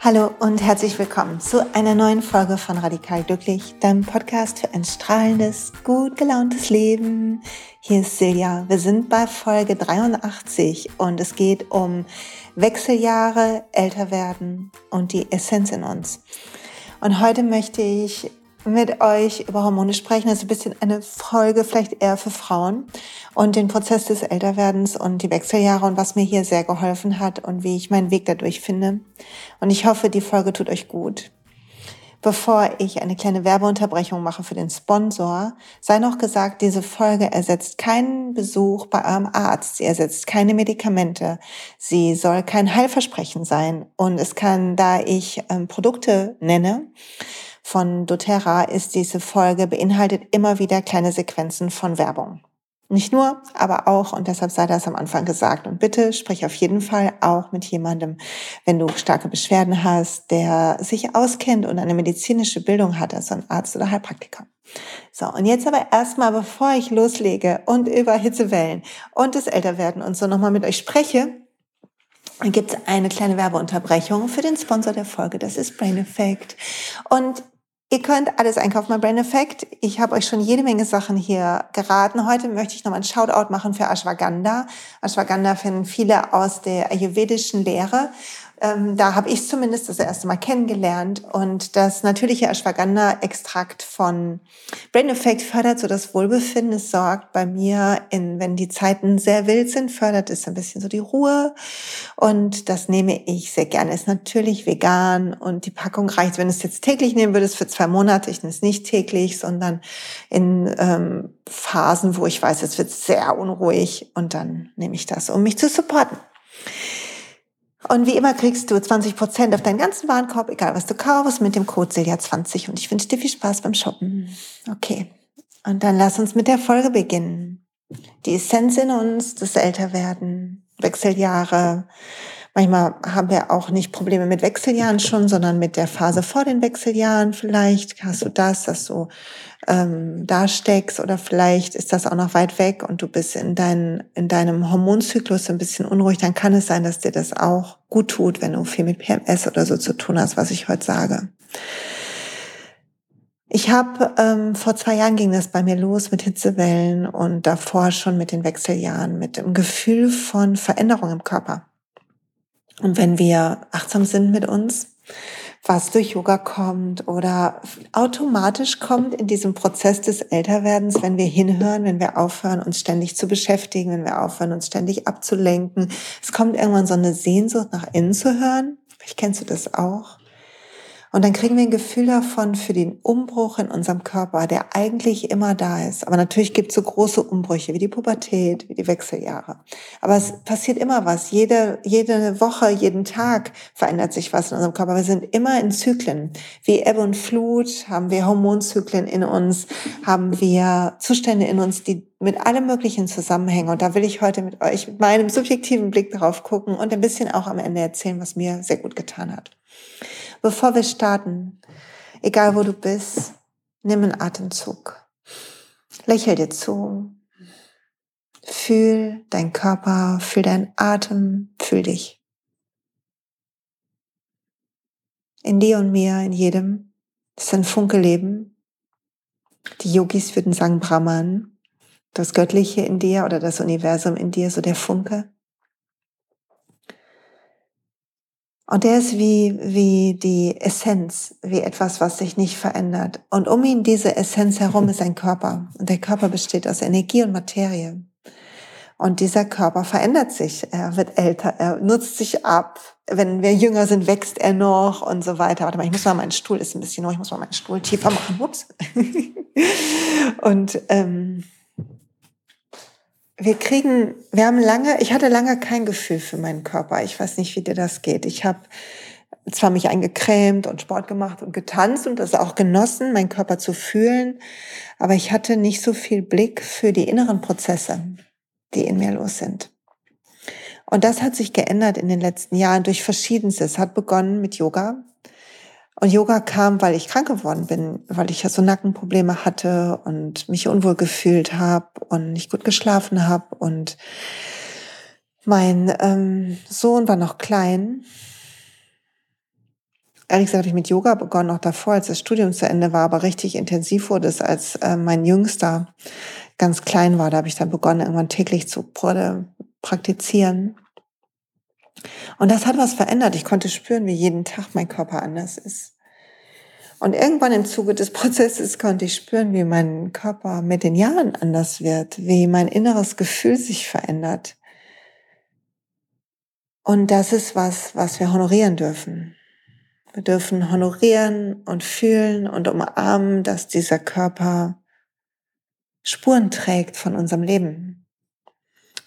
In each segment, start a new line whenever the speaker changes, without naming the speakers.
Hallo und herzlich willkommen zu einer neuen Folge von Radikal Glücklich, deinem Podcast für ein strahlendes, gut gelauntes Leben. Hier ist Silja. Wir sind bei Folge 83 und es geht um Wechseljahre, älter werden und die Essenz in uns. Und heute möchte ich mit euch über Hormone sprechen. Das ist ein bisschen eine Folge vielleicht eher für Frauen und den Prozess des Älterwerdens und die Wechseljahre und was mir hier sehr geholfen hat und wie ich meinen Weg dadurch finde. Und ich hoffe, die Folge tut euch gut. Bevor ich eine kleine Werbeunterbrechung mache für den Sponsor, sei noch gesagt, diese Folge ersetzt keinen Besuch bei eurem Arzt. Sie ersetzt keine Medikamente. Sie soll kein Heilversprechen sein. Und es kann, da ich ähm, Produkte nenne, von doTERRA ist diese Folge beinhaltet immer wieder kleine Sequenzen von Werbung. Nicht nur, aber auch, und deshalb sei das am Anfang gesagt. Und bitte sprich auf jeden Fall auch mit jemandem, wenn du starke Beschwerden hast, der sich auskennt und eine medizinische Bildung hat, also ein Arzt oder Heilpraktiker. So, und jetzt aber erstmal, bevor ich loslege und über Hitzewellen und das Älterwerden und so nochmal mit euch spreche, gibt es eine kleine Werbeunterbrechung für den Sponsor der Folge. Das ist Brain Effect. Und Ihr könnt alles einkaufen bei Brain Effect. Ich habe euch schon jede Menge Sachen hier geraten. Heute möchte ich nochmal ein Shoutout machen für Ashwagandha. Ashwagandha finden viele aus der ayurvedischen Lehre. Ähm, da habe ich zumindest das erste Mal kennengelernt. Und das natürliche Ashwagandha-Extrakt von Brain Effect fördert so das Wohlbefinden. Es sorgt bei mir, in, wenn die Zeiten sehr wild sind, fördert es ein bisschen so die Ruhe. Und das nehme ich sehr gerne. Ist natürlich vegan und die Packung reicht. Wenn du es jetzt täglich nehmen würdest für zwei Monate, ich nehme es nicht täglich, sondern in ähm, Phasen, wo ich weiß, es wird sehr unruhig und dann nehme ich das, um mich zu supporten. Und wie immer kriegst du 20% auf deinen ganzen Warenkorb, egal was du kaufst, mit dem Code Silja20. Und ich wünsche dir viel Spaß beim Shoppen. Okay. Und dann lass uns mit der Folge beginnen. Die Essenz in uns, das Älterwerden, Wechseljahre. Manchmal haben wir auch nicht Probleme mit Wechseljahren schon, sondern mit der Phase vor den Wechseljahren. Vielleicht hast du das, dass du ähm, da steckst oder vielleicht ist das auch noch weit weg und du bist in, dein, in deinem Hormonzyklus ein bisschen unruhig, dann kann es sein, dass dir das auch gut tut, wenn du viel mit PMS oder so zu tun hast, was ich heute sage. Ich habe ähm, vor zwei Jahren ging das bei mir los mit Hitzewellen und davor schon mit den Wechseljahren, mit dem Gefühl von Veränderung im Körper. Und wenn wir achtsam sind mit uns, was durch Yoga kommt oder automatisch kommt in diesem Prozess des Älterwerdens, wenn wir hinhören, wenn wir aufhören, uns ständig zu beschäftigen, wenn wir aufhören, uns ständig abzulenken. Es kommt irgendwann so eine Sehnsucht nach innen zu hören. Vielleicht kennst du das auch. Und dann kriegen wir ein Gefühl davon für den Umbruch in unserem Körper, der eigentlich immer da ist. Aber natürlich gibt es so große Umbrüche wie die Pubertät, wie die Wechseljahre. Aber es passiert immer was. Jede, jede Woche, jeden Tag verändert sich was in unserem Körper. Wir sind immer in Zyklen. Wie Ebbe und Flut haben wir Hormonzyklen in uns, haben wir Zustände in uns, die mit allem Möglichen zusammenhängen. Und da will ich heute mit euch mit meinem subjektiven Blick drauf gucken und ein bisschen auch am Ende erzählen, was mir sehr gut getan hat. Bevor wir starten, egal wo du bist, nimm einen Atemzug. Lächel dir zu. Fühl deinen Körper, fühl deinen Atem, fühl dich. In dir und mir, in jedem, ist ein Funke Leben. Die Yogis würden sagen Brahman, das Göttliche in dir oder das Universum in dir, so der Funke. Und der ist wie, wie die Essenz, wie etwas, was sich nicht verändert. Und um ihn diese Essenz herum ist ein Körper. Und der Körper besteht aus Energie und Materie. Und dieser Körper verändert sich. Er wird älter, er nutzt sich ab. Wenn wir jünger sind, wächst er noch und so weiter. Warte mal, ich muss mal meinen Stuhl, ist ein bisschen hoch, ich muss mal meinen Stuhl tiefer machen. Ups. und ähm, wir kriegen, wir haben lange, ich hatte lange kein Gefühl für meinen Körper. Ich weiß nicht, wie dir das geht. Ich habe zwar mich eingecremt und Sport gemacht und getanzt und das auch genossen, meinen Körper zu fühlen, aber ich hatte nicht so viel Blick für die inneren Prozesse, die in mir los sind. Und das hat sich geändert in den letzten Jahren durch verschiedenste. Es hat begonnen mit Yoga. Und Yoga kam, weil ich krank geworden bin, weil ich ja so Nackenprobleme hatte und mich unwohl gefühlt habe und nicht gut geschlafen habe. Und mein ähm, Sohn war noch klein. ehrlich gesagt habe ich mit Yoga begonnen, noch davor, als das Studium zu Ende war, aber richtig intensiv wurde es, als äh, mein Jüngster ganz klein war. Da habe ich dann begonnen, irgendwann täglich zu praktizieren. Und das hat was verändert. Ich konnte spüren, wie jeden Tag mein Körper anders ist. Und irgendwann im Zuge des Prozesses konnte ich spüren, wie mein Körper mit den Jahren anders wird, wie mein inneres Gefühl sich verändert. Und das ist was, was wir honorieren dürfen. Wir dürfen honorieren und fühlen und umarmen, dass dieser Körper Spuren trägt von unserem Leben.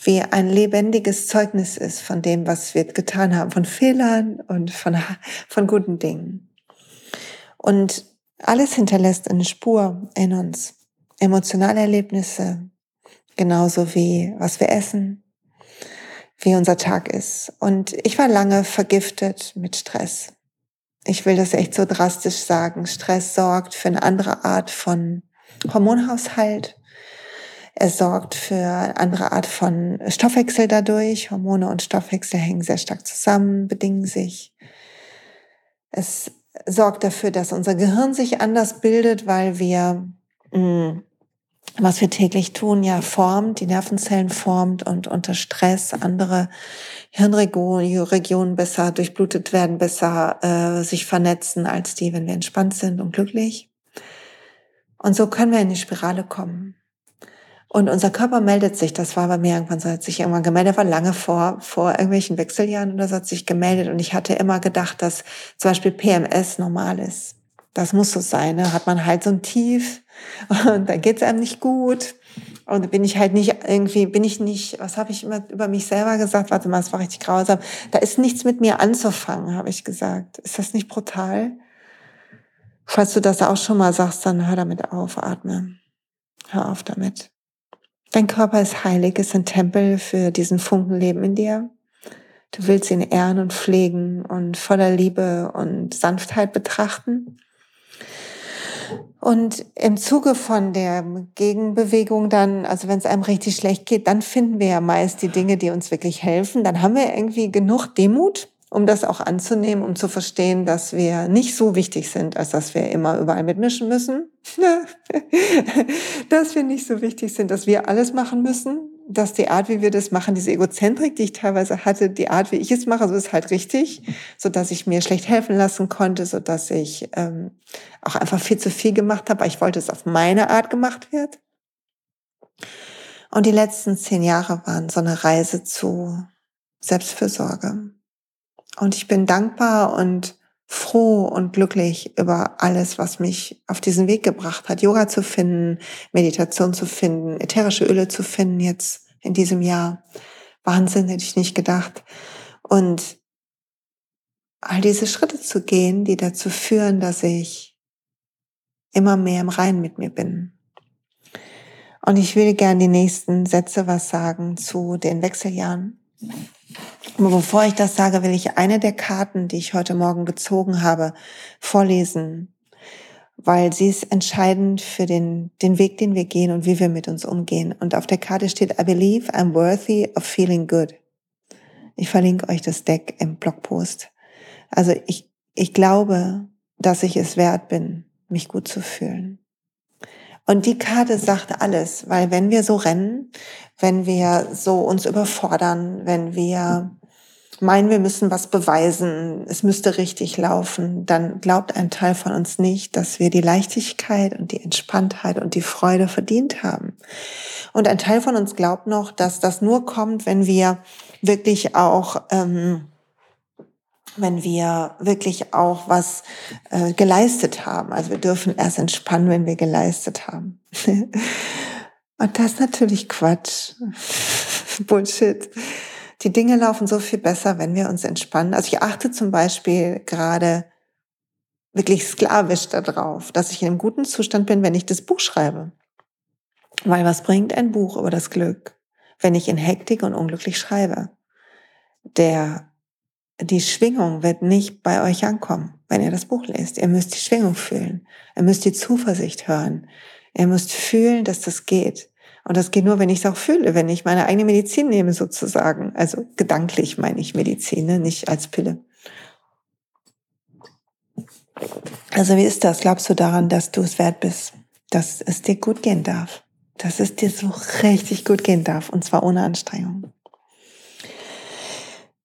Wie ein lebendiges Zeugnis ist von dem, was wir getan haben, von Fehlern und von, von guten Dingen. Und alles hinterlässt eine Spur in uns. Emotionale Erlebnisse, genauso wie was wir essen, wie unser Tag ist. Und ich war lange vergiftet mit Stress. Ich will das echt so drastisch sagen. Stress sorgt für eine andere Art von Hormonhaushalt. Er sorgt für eine andere Art von Stoffwechsel dadurch. Hormone und Stoffwechsel hängen sehr stark zusammen, bedingen sich. Es sorgt dafür, dass unser Gehirn sich anders bildet, weil wir mh, mm, was wir täglich tun, ja formt, die Nervenzellen formt und unter Stress andere Hirnregionen besser durchblutet werden, besser äh, sich vernetzen als die, wenn wir entspannt sind und glücklich. Und so können wir in die Spirale kommen. Und unser Körper meldet sich, das war bei mir irgendwann so, hat sich irgendwann gemeldet, war lange vor, vor irgendwelchen Wechseljahren oder so, hat sich gemeldet. Und ich hatte immer gedacht, dass zum Beispiel PMS normal ist. Das muss so sein, ne? hat man halt so ein Tief und dann geht's einem nicht gut. Und bin ich halt nicht irgendwie, bin ich nicht, was habe ich immer über mich selber gesagt? Warte mal, das war richtig grausam. Da ist nichts mit mir anzufangen, habe ich gesagt. Ist das nicht brutal? Falls du das auch schon mal sagst, dann hör damit auf, atme. Hör auf damit. Dein Körper ist heilig, ist ein Tempel für diesen Funkenleben in dir. Du willst ihn ehren und pflegen und voller Liebe und Sanftheit betrachten. Und im Zuge von der Gegenbewegung dann, also wenn es einem richtig schlecht geht, dann finden wir ja meist die Dinge, die uns wirklich helfen. Dann haben wir irgendwie genug Demut, um das auch anzunehmen, um zu verstehen, dass wir nicht so wichtig sind, als dass wir immer überall mitmischen müssen. dass wir nicht so wichtig sind, dass wir alles machen müssen, dass die Art, wie wir das machen, diese Egozentrik, die ich teilweise hatte, die Art, wie ich es mache, so ist halt richtig, so dass ich mir schlecht helfen lassen konnte, so dass ich ähm, auch einfach viel zu viel gemacht habe, weil ich wollte, dass es auf meine Art gemacht wird. Und die letzten zehn Jahre waren so eine Reise zu Selbstfürsorge. Und ich bin dankbar und froh und glücklich über alles, was mich auf diesen Weg gebracht hat, Yoga zu finden, Meditation zu finden, ätherische Öle zu finden jetzt in diesem Jahr. Wahnsinn, hätte ich nicht gedacht. Und all diese Schritte zu gehen, die dazu führen, dass ich immer mehr im Rein mit mir bin. Und ich will gern die nächsten Sätze was sagen zu den Wechseljahren. Aber bevor ich das sage, will ich eine der Karten, die ich heute Morgen gezogen habe, vorlesen, weil sie ist entscheidend für den, den Weg, den wir gehen und wie wir mit uns umgehen. Und auf der Karte steht, I believe I'm worthy of feeling good. Ich verlinke euch das Deck im Blogpost. Also ich, ich glaube, dass ich es wert bin, mich gut zu fühlen. Und die Karte sagt alles, weil wenn wir so rennen, wenn wir so uns überfordern, wenn wir meinen, wir müssen was beweisen, es müsste richtig laufen, dann glaubt ein Teil von uns nicht, dass wir die Leichtigkeit und die Entspanntheit und die Freude verdient haben. Und ein Teil von uns glaubt noch, dass das nur kommt, wenn wir wirklich auch ähm, wenn wir wirklich auch was äh, geleistet haben. Also wir dürfen erst entspannen, wenn wir geleistet haben. Und das ist natürlich Quatsch. Bullshit. Die Dinge laufen so viel besser, wenn wir uns entspannen. Also ich achte zum Beispiel gerade wirklich sklavisch darauf, dass ich in einem guten Zustand bin, wenn ich das Buch schreibe. Weil was bringt ein Buch über das Glück, wenn ich in Hektik und unglücklich schreibe? Der die Schwingung wird nicht bei euch ankommen, wenn ihr das Buch lest. Ihr müsst die Schwingung fühlen. Ihr müsst die Zuversicht hören. Ihr müsst fühlen, dass das geht. Und das geht nur, wenn ich es auch fühle, wenn ich meine eigene Medizin nehme sozusagen. Also gedanklich meine ich Medizin, ne? nicht als Pille. Also wie ist das? Glaubst du daran, dass du es wert bist, dass es dir gut gehen darf? Dass es dir so richtig gut gehen darf und zwar ohne Anstrengung.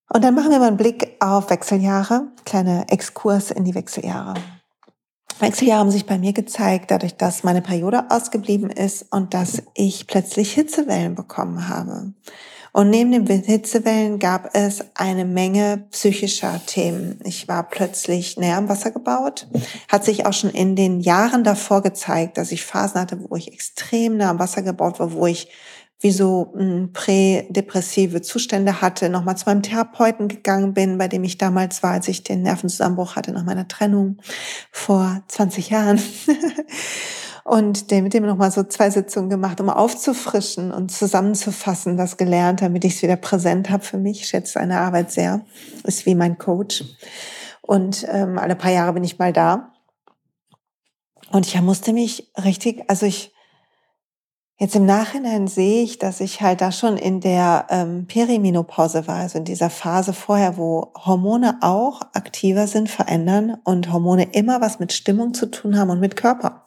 Und dann machen wir mal einen Blick auf Wechseljahre, kleine Exkurs in die Wechseljahre. Wechseljahre haben sich bei mir gezeigt, dadurch, dass meine Periode ausgeblieben ist und dass ich plötzlich Hitzewellen bekommen habe. Und neben den Hitzewellen gab es eine Menge psychischer Themen. Ich war plötzlich näher am Wasser gebaut. Hat sich auch schon in den Jahren davor gezeigt, dass ich Phasen hatte, wo ich extrem nah am Wasser gebaut war, wo ich wie so hm, prädepressive Zustände hatte, nochmal zu meinem Therapeuten gegangen bin, bei dem ich damals war, als ich den Nervenzusammenbruch hatte nach meiner Trennung vor 20 Jahren. und mit dem nochmal so zwei Sitzungen gemacht, um aufzufrischen und zusammenzufassen, das gelernt, damit ich es wieder präsent habe für mich. Ich schätze seine Arbeit sehr, ist wie mein Coach. Und ähm, alle paar Jahre bin ich mal da. Und ich musste mich richtig, also ich, jetzt im Nachhinein sehe ich, dass ich halt da schon in der ähm, Perimenopause war, also in dieser Phase vorher, wo Hormone auch aktiver sind, verändern und Hormone immer was mit Stimmung zu tun haben und mit Körper.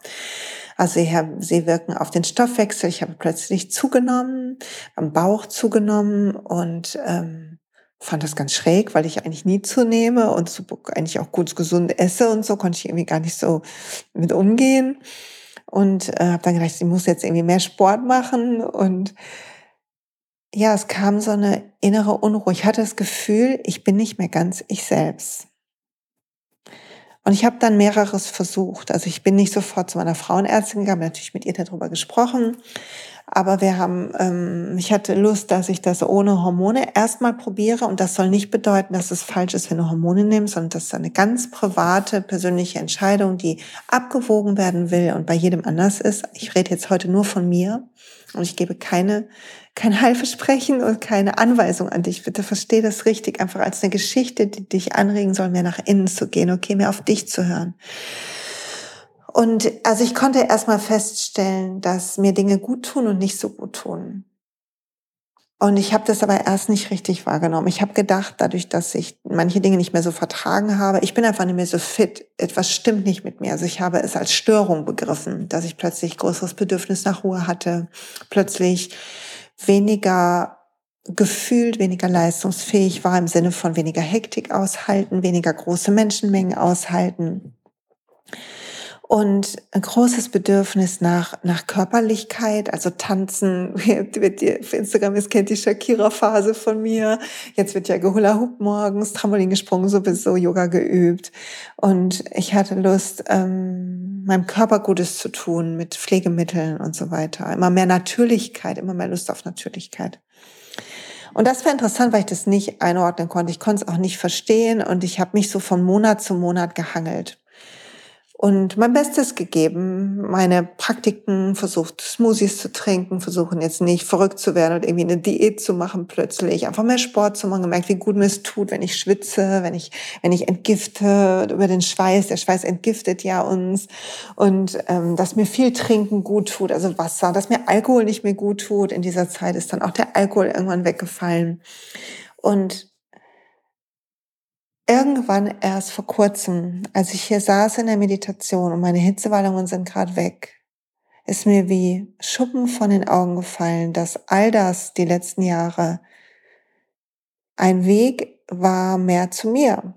Also sie, haben, sie wirken auf den Stoffwechsel. Ich habe plötzlich zugenommen, am Bauch zugenommen und ähm, fand das ganz schräg, weil ich eigentlich nie zunehme und so eigentlich auch gut gesund esse und so konnte ich irgendwie gar nicht so mit umgehen und äh, habe dann gedacht, ich muss jetzt irgendwie mehr Sport machen und ja, es kam so eine innere Unruhe. Ich hatte das Gefühl, ich bin nicht mehr ganz ich selbst. Und ich habe dann mehreres versucht. Also ich bin nicht sofort zu meiner Frauenärztin gegangen, natürlich mit ihr darüber gesprochen. Aber wir haben, ähm, ich hatte Lust, dass ich das ohne Hormone erstmal probiere. Und das soll nicht bedeuten, dass es falsch ist, wenn du Hormone nimmst, sondern das ist eine ganz private, persönliche Entscheidung, die abgewogen werden will und bei jedem anders ist. Ich rede jetzt heute nur von mir und ich gebe keine kein Heilversprechen und keine Anweisung an dich. Bitte versteh das richtig, einfach als eine Geschichte, die dich anregen soll, mehr nach innen zu gehen, okay, mehr auf dich zu hören. Und also ich konnte erstmal feststellen, dass mir Dinge gut tun und nicht so gut tun. Und ich habe das aber erst nicht richtig wahrgenommen. Ich habe gedacht, dadurch, dass ich manche Dinge nicht mehr so vertragen habe, ich bin einfach nicht mehr so fit. Etwas stimmt nicht mit mir. Also ich habe es als Störung begriffen, dass ich plötzlich größeres Bedürfnis nach Ruhe hatte, plötzlich weniger gefühlt, weniger leistungsfähig war im Sinne von weniger Hektik aushalten, weniger große Menschenmengen aushalten und ein großes Bedürfnis nach, nach Körperlichkeit, also tanzen. Für Instagram ist kennt die Shakira-Phase von mir. Jetzt wird ja gehula hoop morgens, Trampolin gesprungen, sowieso Yoga geübt. Und ich hatte Lust, ähm, meinem Körper Gutes zu tun mit Pflegemitteln und so weiter. Immer mehr Natürlichkeit, immer mehr Lust auf Natürlichkeit. Und das war interessant, weil ich das nicht einordnen konnte. Ich konnte es auch nicht verstehen und ich habe mich so von Monat zu Monat gehangelt und mein Bestes gegeben, meine Praktiken versucht, Smoothies zu trinken, versuchen jetzt nicht verrückt zu werden und irgendwie eine Diät zu machen plötzlich, einfach mehr Sport zu machen, gemerkt, wie gut mir es tut, wenn ich schwitze, wenn ich, wenn ich entgifte über den Schweiß, der Schweiß entgiftet ja uns und ähm, dass mir viel Trinken gut tut, also Wasser, dass mir Alkohol nicht mehr gut tut. In dieser Zeit ist dann auch der Alkohol irgendwann weggefallen und irgendwann erst vor kurzem, als ich hier saß in der Meditation und meine Hitzewallungen sind gerade weg, ist mir wie Schuppen von den Augen gefallen, dass all das die letzten Jahre ein Weg war mehr zu mir.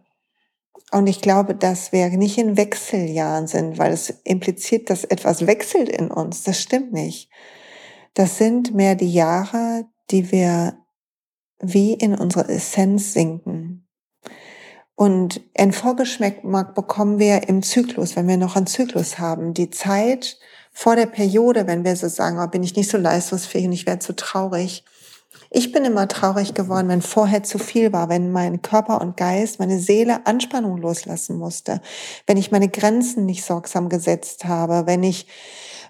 Und ich glaube, dass wir nicht in Wechseljahren sind, weil es impliziert, dass etwas wechselt in uns. Das stimmt nicht. Das sind mehr die Jahre, die wir wie in unsere Essenz sinken, und ein Vorgeschmack bekommen wir im Zyklus, wenn wir noch einen Zyklus haben. Die Zeit vor der Periode, wenn wir so sagen, oh, bin ich nicht so leistungsfähig und ich werde zu traurig. Ich bin immer traurig geworden, wenn vorher zu viel war, wenn mein Körper und Geist, meine Seele Anspannung loslassen musste, wenn ich meine Grenzen nicht sorgsam gesetzt habe, wenn ich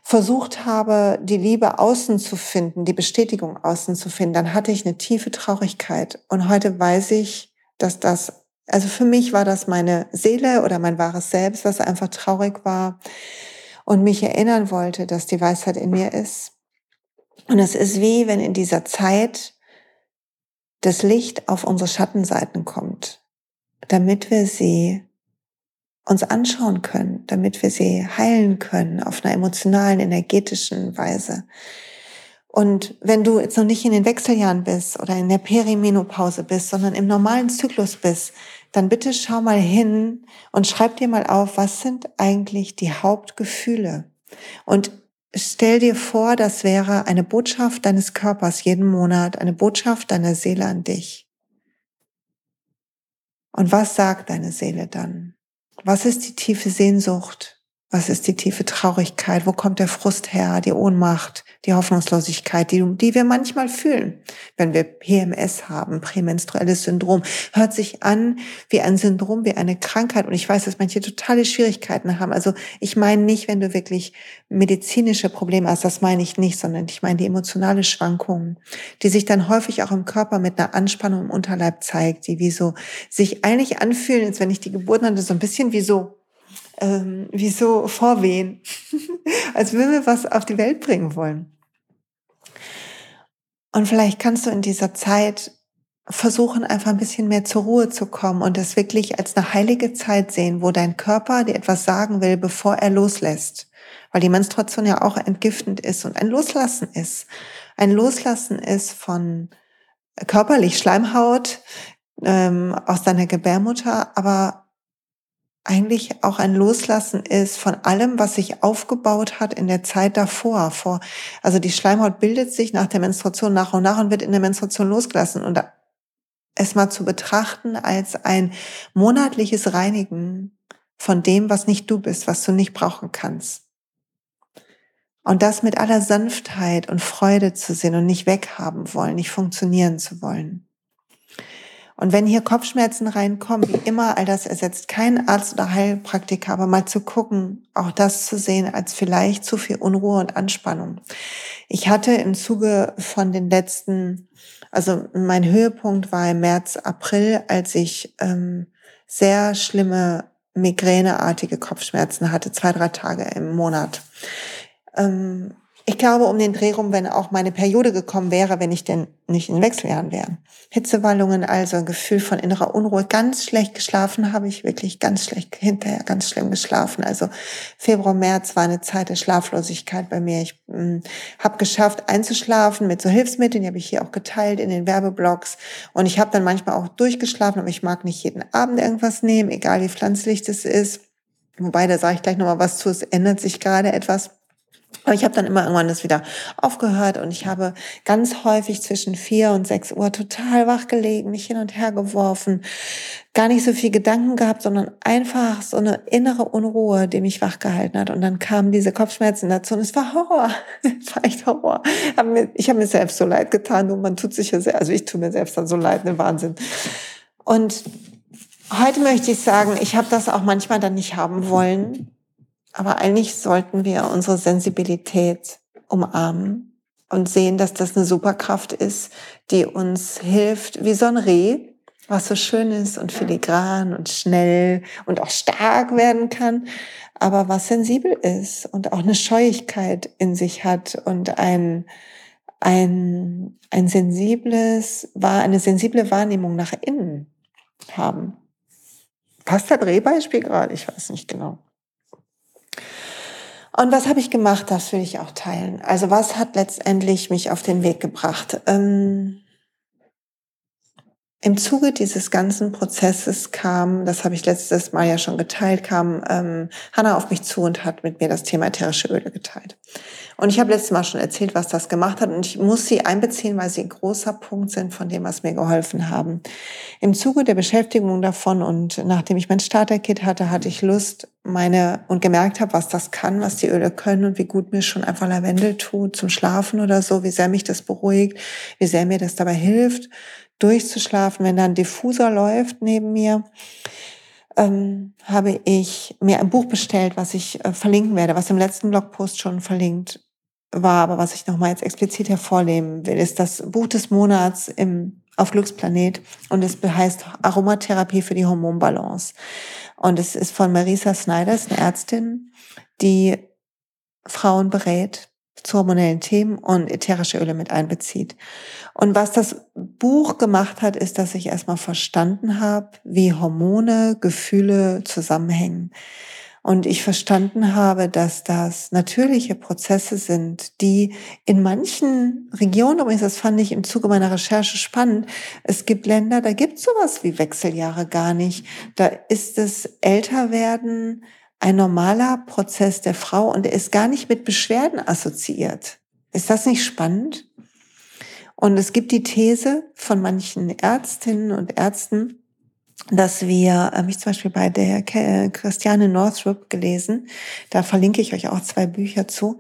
versucht habe, die Liebe außen zu finden, die Bestätigung außen zu finden, dann hatte ich eine tiefe Traurigkeit. Und heute weiß ich, dass das also für mich war das meine Seele oder mein wahres Selbst, was einfach traurig war und mich erinnern wollte, dass die Weisheit in mir ist. Und es ist wie, wenn in dieser Zeit das Licht auf unsere Schattenseiten kommt, damit wir sie uns anschauen können, damit wir sie heilen können auf einer emotionalen, energetischen Weise. Und wenn du jetzt noch nicht in den Wechseljahren bist oder in der Perimenopause bist, sondern im normalen Zyklus bist, dann bitte schau mal hin und schreib dir mal auf, was sind eigentlich die Hauptgefühle? Und stell dir vor, das wäre eine Botschaft deines Körpers jeden Monat, eine Botschaft deiner Seele an dich. Und was sagt deine Seele dann? Was ist die tiefe Sehnsucht? Was ist die tiefe Traurigkeit? Wo kommt der Frust her? Die Ohnmacht, die Hoffnungslosigkeit, die, die wir manchmal fühlen, wenn wir PMS haben, prämenstruelles Syndrom. Hört sich an wie ein Syndrom, wie eine Krankheit. Und ich weiß, dass manche totale Schwierigkeiten haben. Also ich meine nicht, wenn du wirklich medizinische Probleme hast, das meine ich nicht, sondern ich meine die emotionale Schwankung, die sich dann häufig auch im Körper mit einer Anspannung im Unterleib zeigt, die wie so sich eigentlich anfühlen, als wenn ich die Geburt hatte, so ein bisschen wie so ähm, wie so vorwehen, als würden wir was auf die Welt bringen wollen. Und vielleicht kannst du in dieser Zeit versuchen, einfach ein bisschen mehr zur Ruhe zu kommen und das wirklich als eine heilige Zeit sehen, wo dein Körper dir etwas sagen will, bevor er loslässt. Weil die Menstruation ja auch entgiftend ist und ein Loslassen ist. Ein Loslassen ist von körperlich Schleimhaut ähm, aus deiner Gebärmutter, aber eigentlich auch ein Loslassen ist von allem, was sich aufgebaut hat in der Zeit davor. Vor, also die Schleimhaut bildet sich nach der Menstruation nach und nach und wird in der Menstruation losgelassen. Und es mal zu betrachten als ein monatliches Reinigen von dem, was nicht du bist, was du nicht brauchen kannst. Und das mit aller Sanftheit und Freude zu sehen und nicht weghaben wollen, nicht funktionieren zu wollen. Und wenn hier Kopfschmerzen reinkommen, wie immer, all das ersetzt kein Arzt oder Heilpraktiker, aber mal zu gucken, auch das zu sehen als vielleicht zu viel Unruhe und Anspannung. Ich hatte im Zuge von den letzten, also mein Höhepunkt war im März, April, als ich ähm, sehr schlimme migräneartige Kopfschmerzen hatte, zwei, drei Tage im Monat. Ähm, ich glaube, um den Dreh rum, wenn auch meine Periode gekommen wäre, wenn ich denn nicht in Wechseljahren wäre. Hitzewallungen, also ein Gefühl von innerer Unruhe. Ganz schlecht geschlafen habe ich wirklich ganz schlecht hinterher, ganz schlimm geschlafen. Also Februar, März war eine Zeit der Schlaflosigkeit bei mir. Ich hm, habe geschafft einzuschlafen mit so Hilfsmitteln, die habe ich hier auch geteilt in den Werbeblogs. Und ich habe dann manchmal auch durchgeschlafen, aber ich mag nicht jeden Abend irgendwas nehmen, egal wie pflanzlich das ist. Wobei, da sage ich gleich nochmal was zu, es ändert sich gerade etwas. Aber ich habe dann immer irgendwann das wieder aufgehört und ich habe ganz häufig zwischen vier und sechs Uhr total wach gelegen, mich hin und her geworfen, gar nicht so viel Gedanken gehabt, sondern einfach so eine innere Unruhe, die mich wach gehalten hat. Und dann kamen diese Kopfschmerzen dazu und es war Horror. es war echt Horror. Ich habe mir selbst so leid getan und man tut sich ja sehr, also ich tue mir selbst dann so leid, ne Wahnsinn. Und heute möchte ich sagen, ich habe das auch manchmal dann nicht haben wollen aber eigentlich sollten wir unsere Sensibilität umarmen und sehen, dass das eine Superkraft ist, die uns hilft, wie so ein Reh, was so schön ist und filigran und schnell und auch stark werden kann, aber was sensibel ist und auch eine Scheuigkeit in sich hat und ein, ein, ein sensibles, eine sensible Wahrnehmung nach innen haben. Passt der Drehbeispiel gerade? Ich weiß nicht genau. Und was habe ich gemacht? Das will ich auch teilen. Also was hat letztendlich mich auf den Weg gebracht? Ähm, Im Zuge dieses ganzen Prozesses kam, das habe ich letztes Mal ja schon geteilt, kam ähm, Hanna auf mich zu und hat mit mir das Thema ätherische Öle geteilt. Und ich habe letztes Mal schon erzählt, was das gemacht hat. Und ich muss sie einbeziehen, weil sie ein großer Punkt sind von dem, was mir geholfen haben. Im Zuge der Beschäftigung davon und nachdem ich mein Starter-Kit hatte, hatte ich Lust, meine und gemerkt habe, was das kann, was die Öle können und wie gut mir schon einfach Lavendel tut zum Schlafen oder so, wie sehr mich das beruhigt, wie sehr mir das dabei hilft, durchzuschlafen, wenn da ein Diffuser läuft neben mir ähm, habe ich mir ein Buch bestellt, was ich äh, verlinken werde, was im letzten Blogpost schon verlinkt war, aber was ich nochmal jetzt explizit hervornehmen will, ist das Buch des Monats im, auf Glücksplanet und es heißt Aromatherapie für die Hormonbalance. Und es ist von Marisa Snyder, ist eine Ärztin, die Frauen berät zu hormonellen Themen und ätherische Öle mit einbezieht. Und was das Buch gemacht hat, ist, dass ich erstmal verstanden habe, wie Hormone, Gefühle zusammenhängen. Und ich verstanden habe, dass das natürliche Prozesse sind, die in manchen Regionen, übrigens, das fand ich im Zuge meiner Recherche spannend, es gibt Länder, da gibt es sowas wie Wechseljahre gar nicht. Da ist es Älterwerden ein normaler Prozess der Frau und er ist gar nicht mit Beschwerden assoziiert. Ist das nicht spannend? Und es gibt die These von manchen Ärztinnen und Ärzten, dass wir, habe ich zum Beispiel bei der äh, Christiane Northrup gelesen, da verlinke ich euch auch zwei Bücher zu,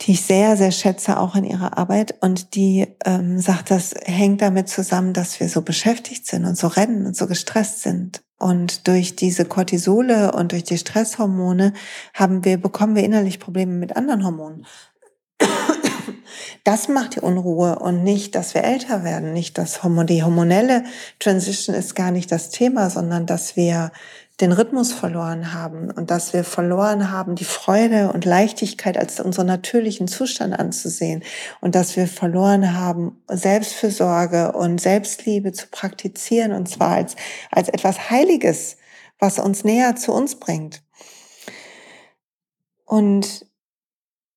die ich sehr, sehr schätze, auch in ihrer Arbeit. Und die ähm, sagt, das hängt damit zusammen, dass wir so beschäftigt sind und so rennen und so gestresst sind. Und durch diese Cortisole und durch die Stresshormone haben wir, bekommen wir innerlich Probleme mit anderen Hormonen. Das macht die Unruhe und nicht, dass wir älter werden, nicht das Hormon, die hormonelle Transition ist gar nicht das Thema, sondern dass wir den Rhythmus verloren haben und dass wir verloren haben, die Freude und Leichtigkeit als unseren natürlichen Zustand anzusehen und dass wir verloren haben, Selbstfürsorge und Selbstliebe zu praktizieren und zwar als, als etwas Heiliges, was uns näher zu uns bringt. Und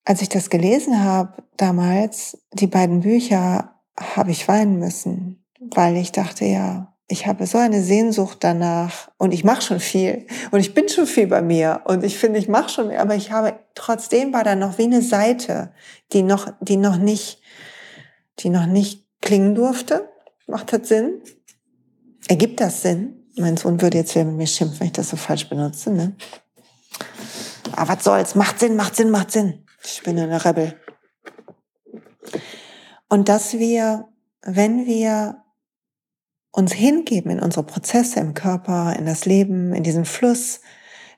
als ich das gelesen habe, damals, die beiden Bücher, habe ich weinen müssen, weil ich dachte, ja, ich habe so eine Sehnsucht danach und ich mache schon viel und ich bin schon viel bei mir und ich finde, ich mache schon, aber ich habe trotzdem war da noch wie eine Seite, die noch, die noch nicht, die noch nicht klingen durfte. Macht das Sinn? Ergibt das Sinn? Mein Sohn würde jetzt wieder mit mir schimpfen, wenn ich das so falsch benutze, ne? Aber was soll's? Macht Sinn, macht Sinn, macht Sinn. Ich bin eine Rebel. Und dass wir, wenn wir uns hingeben in unsere Prozesse im Körper, in das Leben, in diesen Fluss,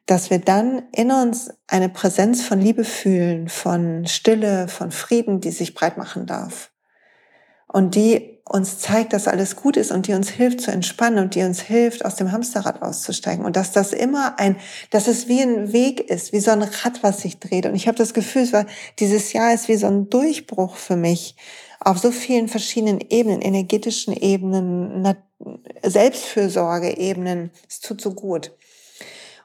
dass wir dann in uns eine Präsenz von Liebe fühlen, von Stille, von Frieden, die sich breit machen darf. Und die uns zeigt, dass alles gut ist und die uns hilft zu entspannen und die uns hilft, aus dem Hamsterrad auszusteigen. Und dass das immer ein, dass es wie ein Weg ist, wie so ein Rad, was sich dreht. Und ich habe das Gefühl, es war, dieses Jahr ist wie so ein Durchbruch für mich auf so vielen verschiedenen Ebenen, energetischen Ebenen, Selbstfürsorge-Ebenen. Es tut so gut.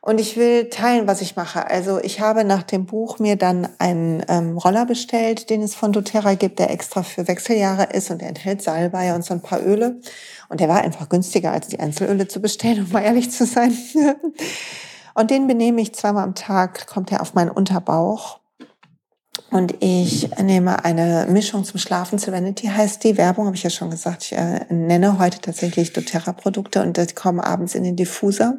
Und ich will teilen, was ich mache. Also ich habe nach dem Buch mir dann einen ähm, Roller bestellt, den es von doTERRA gibt, der extra für Wechseljahre ist und der enthält Salbei und so ein paar Öle. Und der war einfach günstiger, als die Einzelöle zu bestellen, um mal ehrlich zu sein. und den benehme ich zweimal am Tag, kommt er auf meinen Unterbauch. Und ich nehme eine Mischung zum Schlafen. Serenity heißt die. Werbung habe ich ja schon gesagt. Ich äh, nenne heute tatsächlich doTERRA-Produkte und die kommen abends in den Diffuser.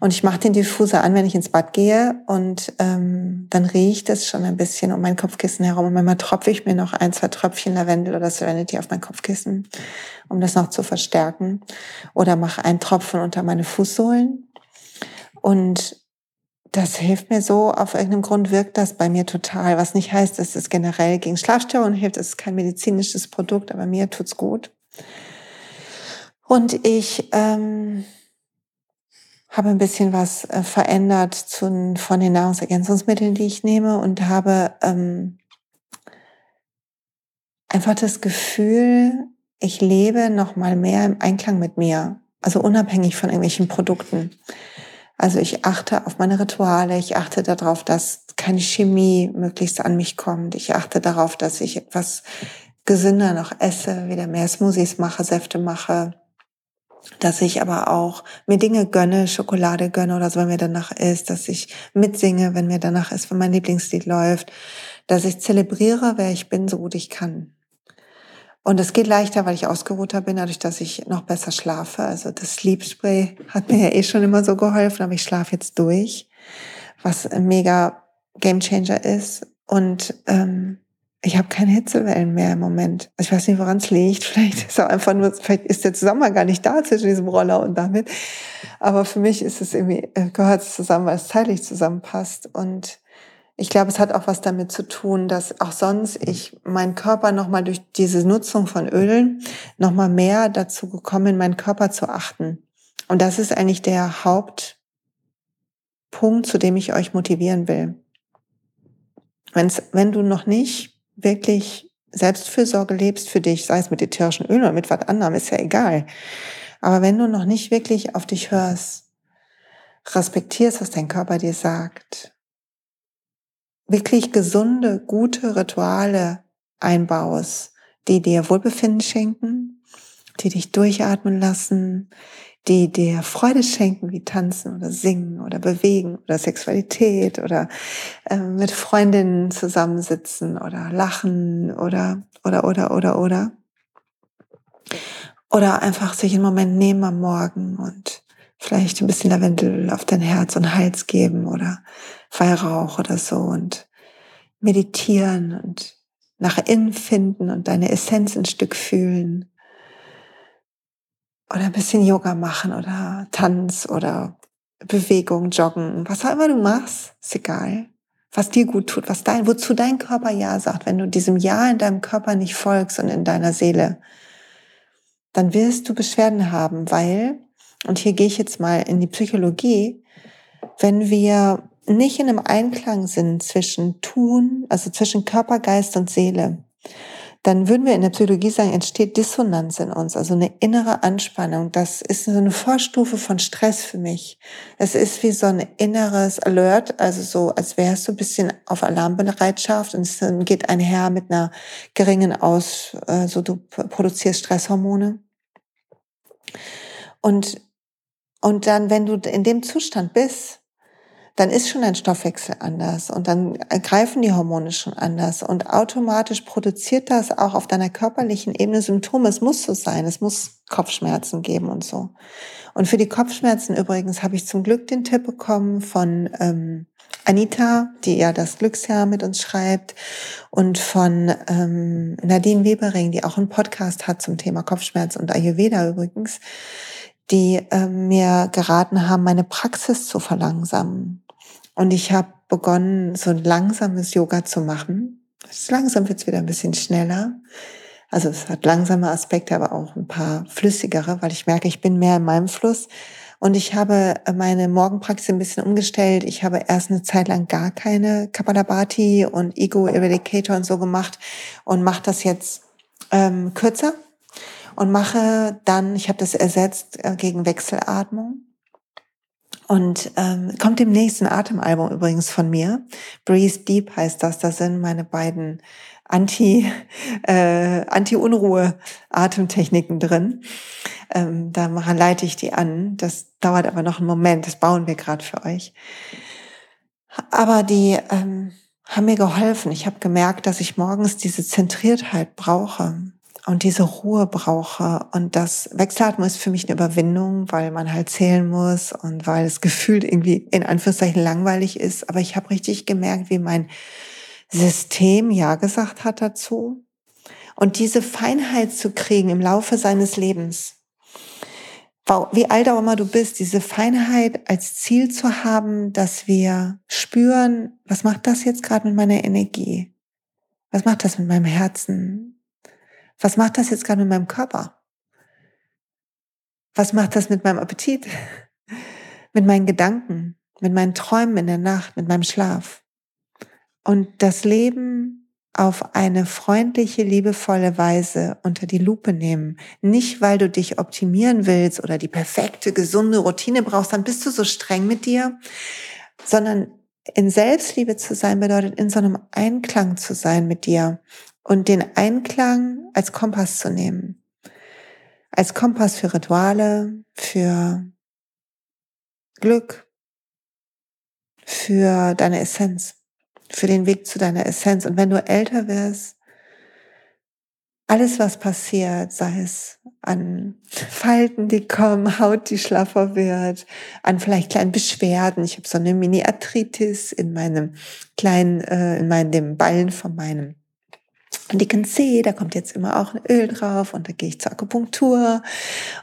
Und ich mache den Diffuser an, wenn ich ins Bad gehe. Und ähm, dann riecht es schon ein bisschen um mein Kopfkissen herum. Und manchmal tropfe ich mir noch ein, zwei Tröpfchen Lavendel oder Serenity auf mein Kopfkissen, um das noch zu verstärken. Oder mache einen Tropfen unter meine Fußsohlen. Und das hilft mir so, auf irgendeinem Grund wirkt das bei mir total. Was nicht heißt, dass es generell gegen Schlafstörungen hilft. Es ist kein medizinisches Produkt, aber mir tut's gut. Und ich ähm, habe ein bisschen was äh, verändert zu, von den Nahrungsergänzungsmitteln, die ich nehme und habe ähm, einfach das Gefühl, ich lebe noch mal mehr im Einklang mit mir, also unabhängig von irgendwelchen Produkten. Also ich achte auf meine Rituale, ich achte darauf, dass keine Chemie möglichst an mich kommt. Ich achte darauf, dass ich etwas gesünder noch esse, wieder mehr Smoothies mache, Säfte mache, dass ich aber auch mir Dinge gönne, Schokolade gönne oder so, wenn mir danach ist, dass ich mitsinge, wenn mir danach ist, wenn mein Lieblingslied läuft, dass ich zelebriere, wer ich bin, so gut ich kann. Und es geht leichter, weil ich ausgeruhter bin, dadurch, dass ich noch besser schlafe. Also das Sleep Spray hat mir ja eh schon immer so geholfen, aber ich schlafe jetzt durch, was ein mega Gamechanger ist. Und ähm, ich habe keine Hitzewellen mehr im Moment. Ich weiß nicht, woran es liegt. Vielleicht ist auch einfach nur, vielleicht ist der Zusammenhang gar nicht da zwischen diesem Roller und damit. Aber für mich ist es irgendwie, äh, gehört es zusammen, weil es zeitlich zusammenpasst. Und ich glaube, es hat auch was damit zu tun, dass auch sonst ich mein Körper nochmal durch diese Nutzung von Ölen nochmal mehr dazu gekommen, meinen Körper zu achten. Und das ist eigentlich der Hauptpunkt, zu dem ich euch motivieren will. Wenn's, wenn du noch nicht wirklich Selbstfürsorge lebst für dich, sei es mit ätherischen Ölen oder mit was anderem, ist ja egal. Aber wenn du noch nicht wirklich auf dich hörst, respektierst, was dein Körper dir sagt, wirklich gesunde, gute Rituale einbaust, die dir Wohlbefinden schenken, die dich durchatmen lassen, die dir Freude schenken, wie tanzen oder singen oder bewegen oder Sexualität oder äh, mit Freundinnen zusammensitzen oder lachen oder oder oder oder oder. Oder einfach sich einen Moment nehmen am Morgen und vielleicht ein bisschen Lavendel auf dein Herz und Hals geben oder Weihrauch oder so und meditieren und nach innen finden und deine Essenz ein Stück fühlen. Oder ein bisschen Yoga machen oder Tanz oder Bewegung, Joggen, was auch immer du machst, ist egal. Was dir gut tut, was dein, wozu dein Körper Ja sagt. Wenn du diesem Ja in deinem Körper nicht folgst und in deiner Seele, dann wirst du Beschwerden haben, weil, und hier gehe ich jetzt mal in die Psychologie, wenn wir nicht in einem Einklang sind zwischen Tun, also zwischen Körper, Geist und Seele, dann würden wir in der Psychologie sagen, entsteht Dissonanz in uns, also eine innere Anspannung. Das ist so eine Vorstufe von Stress für mich. Es ist wie so ein inneres Alert, also so, als wärst du ein bisschen auf Alarmbereitschaft und es geht einher mit einer geringen Aus, also du produzierst Stresshormone. Und, und dann, wenn du in dem Zustand bist, dann ist schon dein Stoffwechsel anders und dann greifen die Hormone schon anders und automatisch produziert das auch auf deiner körperlichen Ebene Symptome. Es muss so sein, es muss Kopfschmerzen geben und so. Und für die Kopfschmerzen übrigens habe ich zum Glück den Tipp bekommen von ähm, Anita, die ja das Glücksjahr mit uns schreibt, und von ähm, Nadine Webering, die auch einen Podcast hat zum Thema Kopfschmerz und Ayurveda übrigens, die ähm, mir geraten haben, meine Praxis zu verlangsamen. Und ich habe begonnen, so ein langsames Yoga zu machen. Langsam wird es wieder ein bisschen schneller. Also es hat langsame Aspekte, aber auch ein paar flüssigere, weil ich merke, ich bin mehr in meinem Fluss. Und ich habe meine Morgenpraxis ein bisschen umgestellt. Ich habe erst eine Zeit lang gar keine Kapalabhati und Ego Eradicator und so gemacht und mache das jetzt ähm, kürzer und mache dann, ich habe das ersetzt äh, gegen Wechselatmung und ähm, kommt im nächsten Atemalbum übrigens von mir. Breathe Deep heißt das. Das sind meine beiden Anti, äh, Anti-Unruhe Atemtechniken drin. Ähm, da leite ich die an. Das dauert aber noch einen Moment. Das bauen wir gerade für euch. Aber die ähm, haben mir geholfen. Ich habe gemerkt, dass ich morgens diese Zentriertheit brauche und diese Ruhe brauche. Und das Wechselatmen ist für mich eine Überwindung, weil man halt zählen muss und weil es gefühlt irgendwie in Anführungszeichen langweilig ist. Aber ich habe richtig gemerkt, wie mein System Ja gesagt hat dazu. Und diese Feinheit zu kriegen im Laufe seines Lebens, wie alt auch immer du bist, diese Feinheit als Ziel zu haben, dass wir spüren, was macht das jetzt gerade mit meiner Energie? Was macht das mit meinem Herzen? Was macht das jetzt gerade mit meinem Körper? Was macht das mit meinem Appetit? mit meinen Gedanken, mit meinen Träumen in der Nacht, mit meinem Schlaf? Und das Leben auf eine freundliche, liebevolle Weise unter die Lupe nehmen. Nicht, weil du dich optimieren willst oder die perfekte, gesunde Routine brauchst, dann bist du so streng mit dir, sondern in Selbstliebe zu sein bedeutet, in so einem Einklang zu sein mit dir und den Einklang als Kompass zu nehmen. Als Kompass für Rituale, für Glück, für deine Essenz, für den Weg zu deiner Essenz. Und wenn du älter wirst, alles, was passiert, sei es an Falten, die kommen, Haut, die schlaffer wird, an vielleicht kleinen Beschwerden. Ich habe so eine Mini-Arthritis in meinem kleinen, äh, in meinem dem Ballen von meinem und dicken Zeh, da kommt jetzt immer auch ein Öl drauf und da gehe ich zur Akupunktur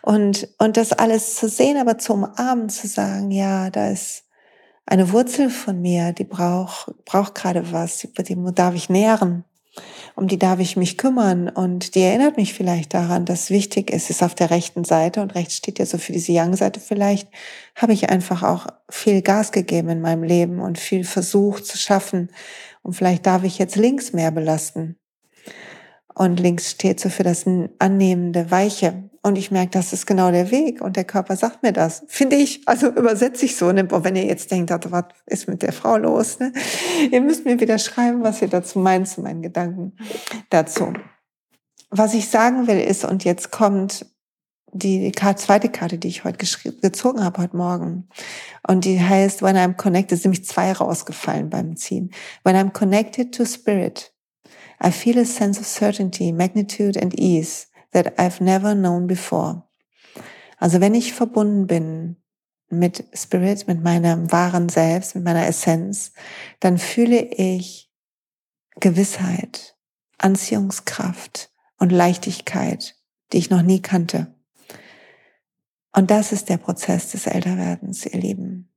und, und das alles zu sehen, aber zu umarmen, zu sagen, ja, da ist eine Wurzel von mir, die braucht, braucht gerade was, die, die darf ich nähren. um die darf ich mich kümmern und die erinnert mich vielleicht daran, dass wichtig ist, ist auf der rechten Seite und rechts steht ja so für diese Young-Seite vielleicht, habe ich einfach auch viel Gas gegeben in meinem Leben und viel versucht zu schaffen und vielleicht darf ich jetzt links mehr belasten. Und links steht so für das annehmende, weiche. Und ich merke, das ist genau der Weg. Und der Körper sagt mir das. Finde ich. Also übersetze ich so. Ne? Und wenn ihr jetzt denkt, was ist mit der Frau los? Ne? Ihr müsst mir wieder schreiben, was ihr dazu meint, zu meinen Gedanken dazu. Was ich sagen will ist, und jetzt kommt die zweite Karte, die ich heute gezogen habe, heute Morgen. Und die heißt, when I'm connected, sind nämlich zwei rausgefallen beim Ziehen. When I'm connected to spirit, I feel a sense of certainty, magnitude and ease that I've never known before. Also wenn ich verbunden bin mit Spirit, mit meinem wahren Selbst, mit meiner Essenz, dann fühle ich Gewissheit, Anziehungskraft und Leichtigkeit, die ich noch nie kannte. Und das ist der Prozess des Älterwerdens, ihr Lieben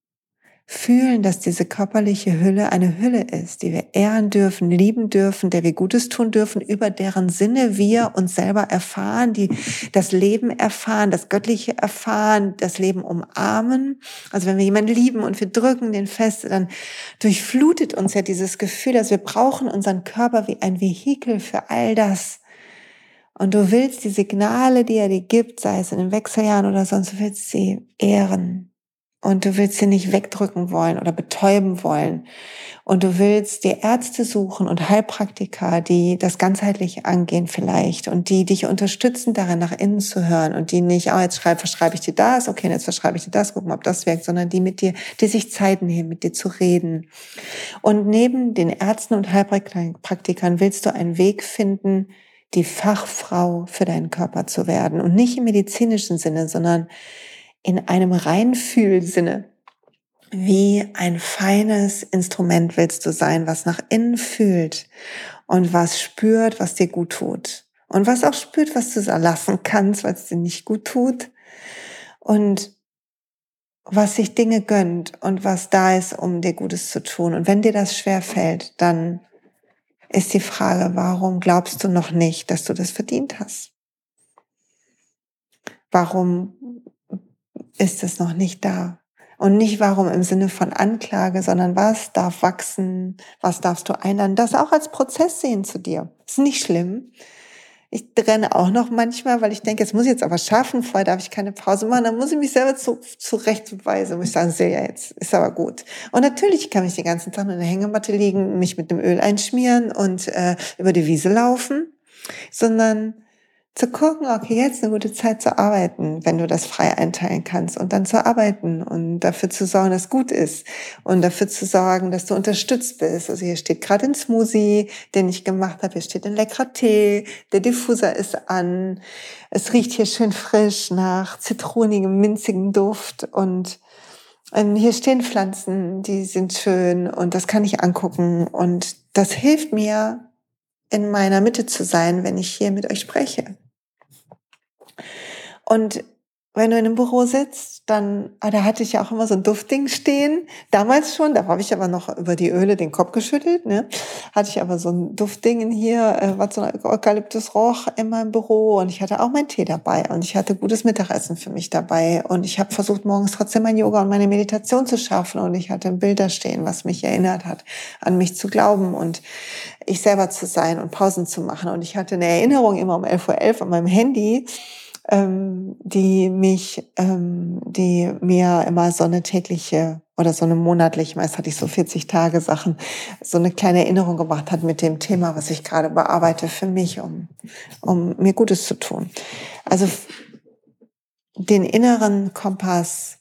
fühlen, dass diese körperliche Hülle eine Hülle ist, die wir ehren dürfen, lieben dürfen, der wir Gutes tun dürfen, über deren Sinne wir uns selber erfahren, die das Leben erfahren, das Göttliche erfahren, das Leben umarmen. Also wenn wir jemanden lieben und wir drücken den fest, dann durchflutet uns ja dieses Gefühl, dass wir brauchen unseren Körper wie ein Vehikel für all das. Und du willst die Signale, die er dir gibt, sei es in den Wechseljahren oder sonst, du willst sie ehren und du willst sie nicht wegdrücken wollen oder betäuben wollen. Und du willst dir Ärzte suchen und Heilpraktiker, die das ganzheitlich angehen vielleicht und die dich unterstützen, darin nach innen zu hören und die nicht, oh, jetzt schreib, verschreibe ich dir das, okay, jetzt verschreibe ich dir das, gucken, ob das wirkt, sondern die mit dir, die sich Zeit nehmen, mit dir zu reden. Und neben den Ärzten und Heilpraktikern willst du einen Weg finden, die Fachfrau für deinen Körper zu werden und nicht im medizinischen Sinne, sondern in einem Reinfühlsinne. Wie ein feines Instrument willst du sein, was nach innen fühlt und was spürt, was dir gut tut. Und was auch spürt, was du erlassen kannst, es dir nicht gut tut. Und was sich Dinge gönnt und was da ist, um dir Gutes zu tun. Und wenn dir das schwer fällt, dann ist die Frage, warum glaubst du noch nicht, dass du das verdient hast? Warum ist es noch nicht da. Und nicht warum im Sinne von Anklage, sondern was darf wachsen, was darfst du einladen, das auch als Prozess sehen zu dir. Ist nicht schlimm. Ich trenne auch noch manchmal, weil ich denke, jetzt muss ich jetzt aber schaffen, vorher darf ich keine Pause machen, dann muss ich mich selber zu, zurechtweisen, muss ich sagen, sehe ja jetzt, ist aber gut. Und natürlich kann ich den ganzen Tag in der Hängematte liegen, mich mit dem Öl einschmieren und äh, über die Wiese laufen, sondern zu gucken, okay, jetzt eine gute Zeit zu arbeiten, wenn du das frei einteilen kannst und dann zu arbeiten und dafür zu sorgen, dass gut ist und dafür zu sorgen, dass du unterstützt bist. Also hier steht gerade ein Smoothie, den ich gemacht habe, hier steht ein leckerer Tee, der Diffuser ist an, es riecht hier schön frisch nach zitronigem, minzigem Duft und ähm, hier stehen Pflanzen, die sind schön und das kann ich angucken und das hilft mir, in meiner Mitte zu sein, wenn ich hier mit euch spreche. Und wenn du in einem Büro sitzt, dann, ah, da hatte ich ja auch immer so ein Duftding stehen. Damals schon, da habe ich aber noch über die Öle den Kopf geschüttelt, ne? Hatte ich aber so ein Duftding hier, äh, was so ein Eukalyptusroch in meinem Büro und ich hatte auch meinen Tee dabei und ich hatte gutes Mittagessen für mich dabei und ich habe versucht, morgens trotzdem mein Yoga und meine Meditation zu schaffen und ich hatte ein Bild da stehen, was mich erinnert hat, an mich zu glauben und ich selber zu sein und Pausen zu machen und ich hatte eine Erinnerung immer um 11.11 Uhr an meinem Handy, ähm, die mich, ähm, die mir immer so eine tägliche oder so eine monatliche, meist hatte ich so 40 Tage Sachen, so eine kleine Erinnerung gemacht hat mit dem Thema, was ich gerade bearbeite für mich, um, um mir Gutes zu tun. Also den inneren Kompass,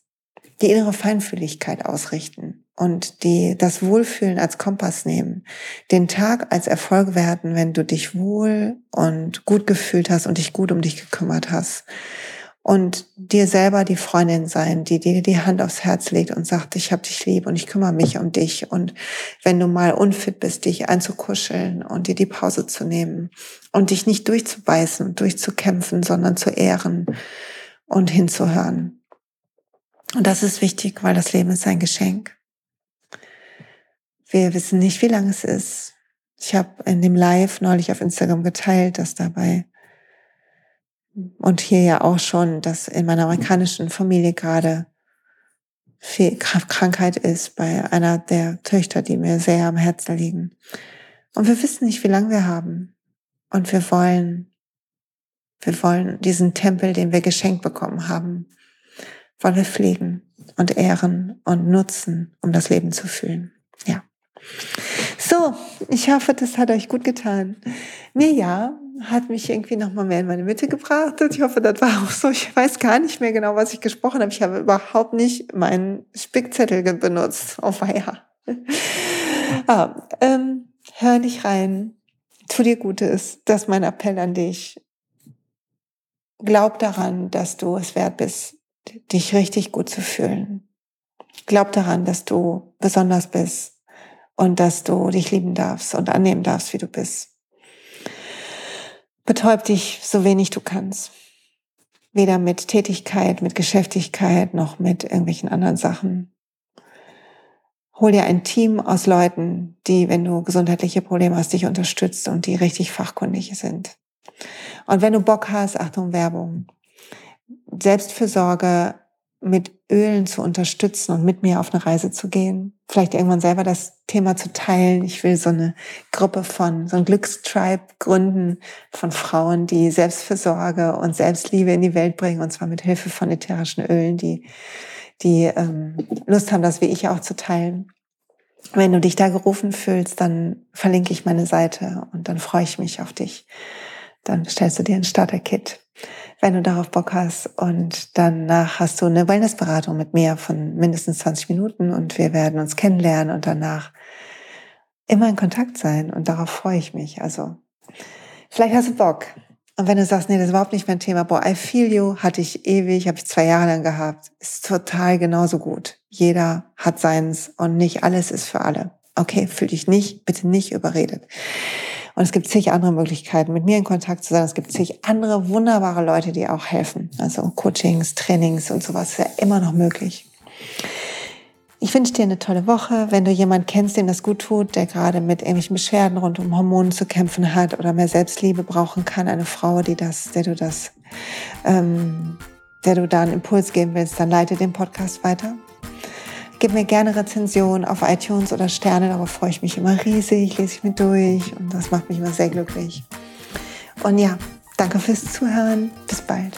die innere Feinfühligkeit ausrichten und die, das Wohlfühlen als Kompass nehmen, den Tag als Erfolg werden, wenn du dich wohl und gut gefühlt hast und dich gut um dich gekümmert hast. Und dir selber die Freundin sein, die dir die Hand aufs Herz legt und sagt, ich hab dich lieb und ich kümmere mich um dich. Und wenn du mal unfit bist, dich einzukuscheln und dir die Pause zu nehmen und dich nicht durchzubeißen durchzukämpfen, sondern zu ehren und hinzuhören. Und das ist wichtig, weil das Leben ist ein Geschenk. Wir wissen nicht, wie lang es ist. Ich habe in dem Live neulich auf Instagram geteilt, dass dabei und hier ja auch schon, dass in meiner amerikanischen Familie gerade viel Krankheit ist bei einer der Töchter, die mir sehr am Herzen liegen. Und wir wissen nicht, wie lange wir haben. Und wir wollen, wir wollen diesen Tempel, den wir geschenkt bekommen haben, wollen wir pflegen und ehren und nutzen, um das Leben zu fühlen. Ja. So, ich hoffe, das hat euch gut getan. Mir ja, hat mich irgendwie nochmal mehr in meine Mitte gebracht. Ich hoffe, das war auch so. Ich weiß gar nicht mehr genau, was ich gesprochen habe. Ich habe überhaupt nicht meinen Spickzettel benutzt. Oh weia. ah, ähm, hör nicht rein. Tu dir Gutes. Das ist mein Appell an dich. Glaub daran, dass du es wert bist, dich richtig gut zu fühlen. Glaub daran, dass du besonders bist und dass du dich lieben darfst und annehmen darfst, wie du bist. Betäub dich so wenig du kannst. Weder mit Tätigkeit, mit Geschäftigkeit, noch mit irgendwelchen anderen Sachen. Hol dir ein Team aus Leuten, die, wenn du gesundheitliche Probleme hast, dich unterstützt und die richtig fachkundig sind. Und wenn du Bock hast, Achtung, Werbung, Selbstfürsorge mit Ölen zu unterstützen und mit mir auf eine Reise zu gehen. Vielleicht irgendwann selber das Thema zu teilen. Ich will so eine Gruppe von, so ein Glückstribe gründen von Frauen, die Selbstfürsorge und Selbstliebe in die Welt bringen und zwar mit Hilfe von ätherischen Ölen, die, die ähm, Lust haben, das wie ich auch zu teilen. Wenn du dich da gerufen fühlst, dann verlinke ich meine Seite und dann freue ich mich auf dich. Dann stellst du dir ein Starter-Kit wenn du darauf Bock hast. Und danach hast du eine Wellnessberatung mit mir von mindestens 20 Minuten und wir werden uns kennenlernen und danach immer in Kontakt sein. Und darauf freue ich mich. Also vielleicht hast du Bock. Und wenn du sagst, nee, das ist überhaupt nicht mein Thema, boah, I feel you, hatte ich ewig, habe ich zwei Jahre lang gehabt, ist total genauso gut. Jeder hat seins und nicht alles ist für alle. Okay, fühl dich nicht, bitte nicht überredet. Und es gibt zig andere Möglichkeiten, mit mir in Kontakt zu sein. Es gibt zig andere wunderbare Leute, die auch helfen. Also Coachings, Trainings und sowas ist ja immer noch möglich. Ich wünsche dir eine tolle Woche. Wenn du jemanden kennst, dem das gut tut, der gerade mit irgendwelchen Beschwerden rund um Hormonen zu kämpfen hat oder mehr Selbstliebe brauchen kann, eine Frau, die das, der du das, ähm, der du da einen Impuls geben willst, dann leite den Podcast weiter. Gib mir gerne Rezensionen auf iTunes oder Sterne, darauf freue ich mich immer riesig, lese ich mir durch und das macht mich immer sehr glücklich. Und ja, danke fürs Zuhören. Bis bald.